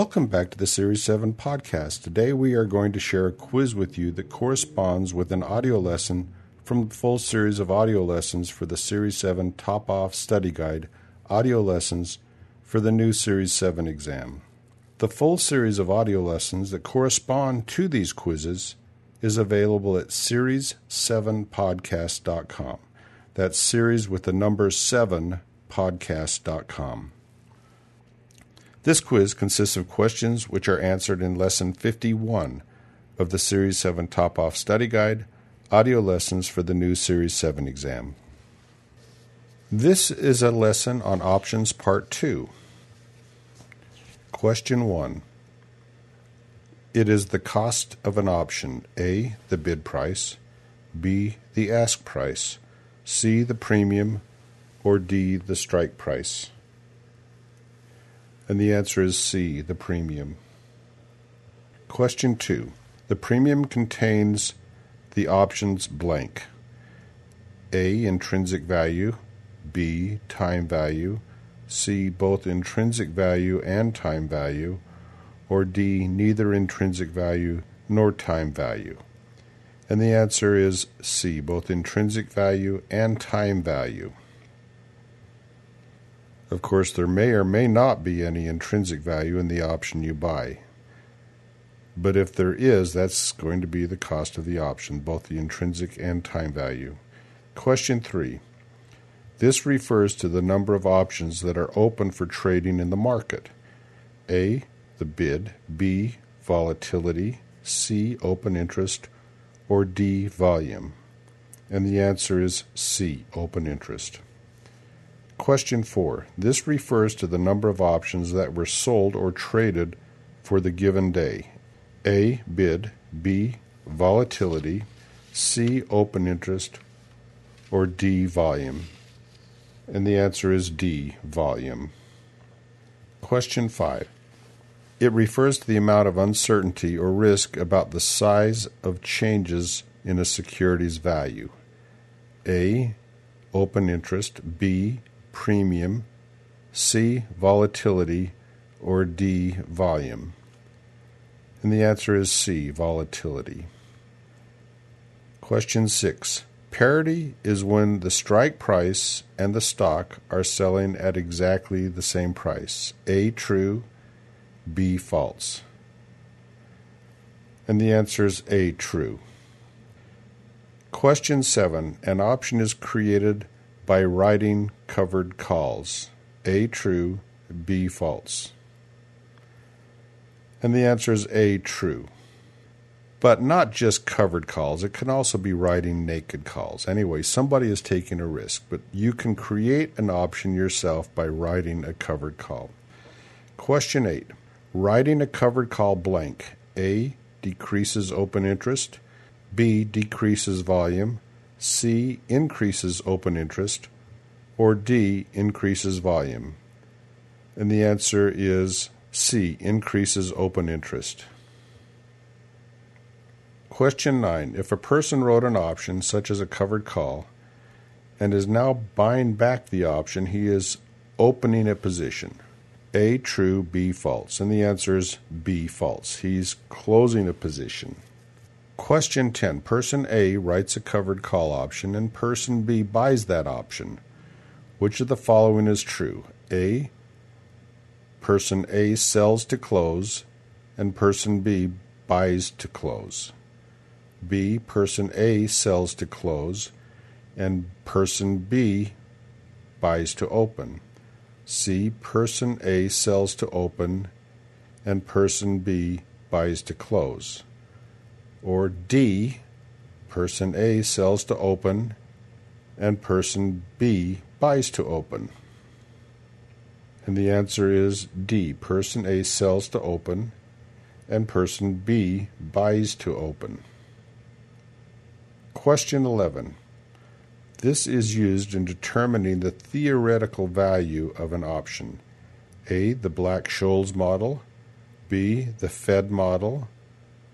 Welcome back to the Series 7 podcast. Today we are going to share a quiz with you that corresponds with an audio lesson from the full series of audio lessons for the Series 7 Top Off Study Guide audio lessons for the new Series 7 exam. The full series of audio lessons that correspond to these quizzes is available at series7podcast.com. That's series with the number 7 podcast.com. This quiz consists of questions which are answered in Lesson 51 of the Series 7 Top Off Study Guide, audio lessons for the new Series 7 exam. This is a lesson on options part 2. Question 1. It is the cost of an option A, the bid price, B, the ask price, C, the premium, or D, the strike price. And the answer is C, the premium. Question 2. The premium contains the options blank A, intrinsic value, B, time value, C, both intrinsic value and time value, or D, neither intrinsic value nor time value. And the answer is C, both intrinsic value and time value. Of course, there may or may not be any intrinsic value in the option you buy. But if there is, that's going to be the cost of the option, both the intrinsic and time value. Question 3. This refers to the number of options that are open for trading in the market. A. The bid. B. Volatility. C. Open interest. Or D. Volume. And the answer is C. Open interest. Question 4. This refers to the number of options that were sold or traded for the given day. A. Bid. B. Volatility. C. Open interest. Or D. Volume. And the answer is D. Volume. Question 5. It refers to the amount of uncertainty or risk about the size of changes in a security's value. A. Open interest. B premium, C, volatility, or D, volume? And the answer is C, volatility. Question 6. Parity is when the strike price and the stock are selling at exactly the same price. A, true, B, false. And the answer is A, true. Question 7. An option is created by writing covered calls A true, B false. And the answer is A true. But not just covered calls, it can also be writing naked calls. Anyway, somebody is taking a risk, but you can create an option yourself by writing a covered call. Question 8. Writing a covered call blank. A decreases open interest, B decreases volume, C increases open interest, or D increases volume? And the answer is C increases open interest. Question 9. If a person wrote an option, such as a covered call, and is now buying back the option, he is opening a position. A true, B false. And the answer is B false. He's closing a position. Question 10. Person A writes a covered call option and person B buys that option. Which of the following is true? A. Person A sells to close and person B buys to close. B. Person A sells to close and person B buys to open. C. Person A sells to open and person B buys to close. Or D, person A sells to open and person B buys to open. And the answer is D, person A sells to open and person B buys to open. Question 11. This is used in determining the theoretical value of an option. A. The Black Scholes model. B. The Fed model.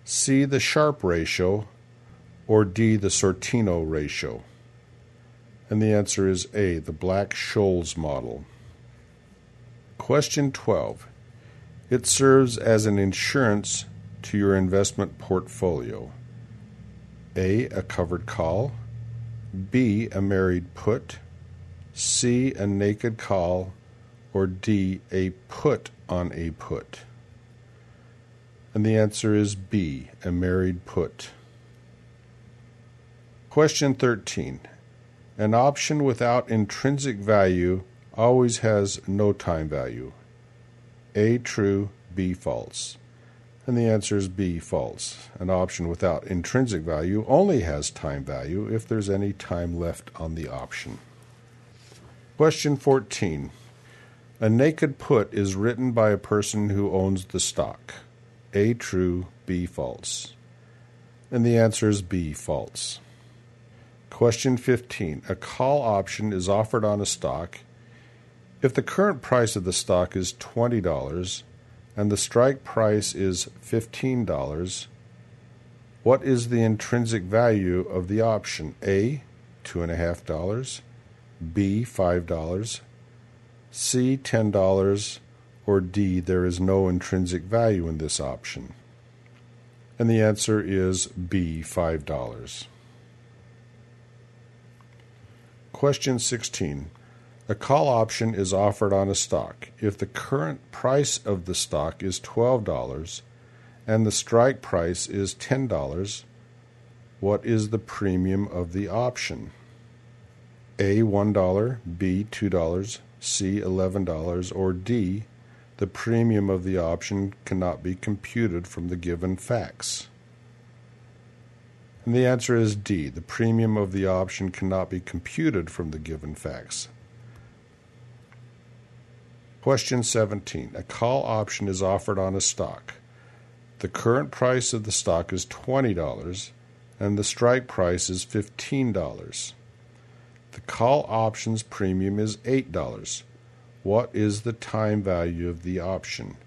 C. The Sharpe ratio, or D. The Sortino ratio? And the answer is A. The Black Scholes model. Question 12. It serves as an insurance to your investment portfolio. A. A covered call. B. A married put. C. A naked call. Or D. A put on a put. And the answer is B. A married put. Question 13. An option without intrinsic value always has no time value. A true, B false. And the answer is B false. An option without intrinsic value only has time value if there's any time left on the option. Question 14. A naked put is written by a person who owns the stock. A true, B false. And the answer is B false. Question 15. A call option is offered on a stock if the current price of the stock is $20 and the strike price is $15, what is the intrinsic value of the option? A. $2.5, B. $5, C. $10, or D. There is no intrinsic value in this option? And the answer is B. $5. Question 16. A call option is offered on a stock if the current price of the stock is $12 and the strike price is $10. What is the premium of the option? A. $1, B. $2, C. $11, or D. The premium of the option cannot be computed from the given facts. And the answer is D. The premium of the option cannot be computed from the given facts. Question 17. A call option is offered on a stock. The current price of the stock is $20 and the strike price is $15. The call option's premium is $8. What is the time value of the option?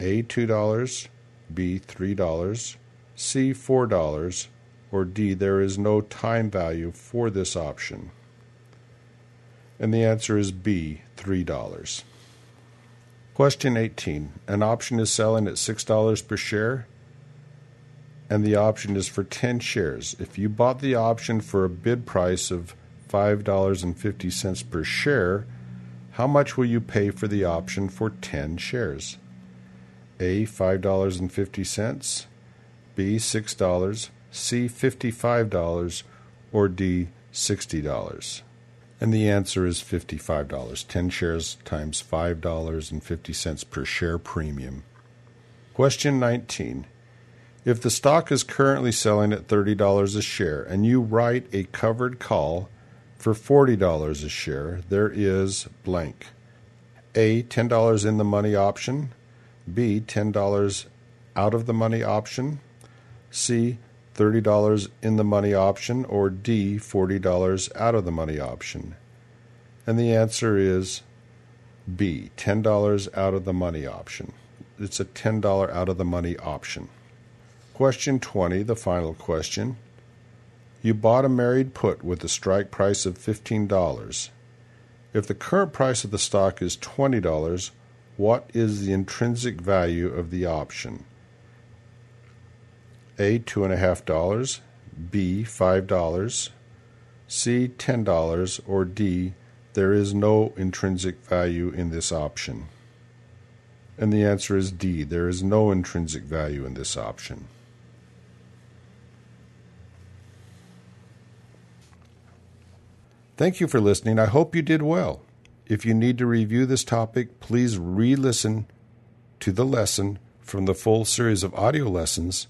A $2, B $3, C $4, or D, there is no time value for this option? And the answer is B, $3. Question 18. An option is selling at $6 per share, and the option is for 10 shares. If you bought the option for a bid price of $5.50 per share, how much will you pay for the option for 10 shares? A. $5.50, B. $6, C, $55, or D, $60? And the answer is $55. 10 shares times $5.50 per share premium. Question 19. If the stock is currently selling at $30 a share and you write a covered call for $40 a share, there is blank. A. $10 in the money option. B. $10 out of the money option. C. $30 in the money option, or D, $40 out of the money option? And the answer is B, $10 out of the money option. It's a $10 out of the money option. Question 20, the final question. You bought a married put with a strike price of $15. If the current price of the stock is $20, what is the intrinsic value of the option? A. $2.5, B. $5, C. $10, or D. There is no intrinsic value in this option. And the answer is D. There is no intrinsic value in this option. Thank you for listening. I hope you did well. If you need to review this topic, please re listen to the lesson from the full series of audio lessons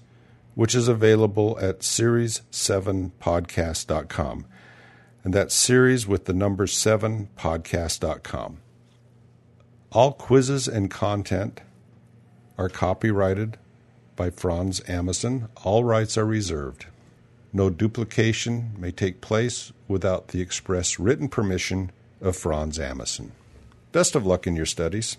which is available at series7podcast.com. And that's series with the number 7 podcast.com. All quizzes and content are copyrighted by Franz Amason. All rights are reserved. No duplication may take place without the express written permission of Franz Amason. Best of luck in your studies.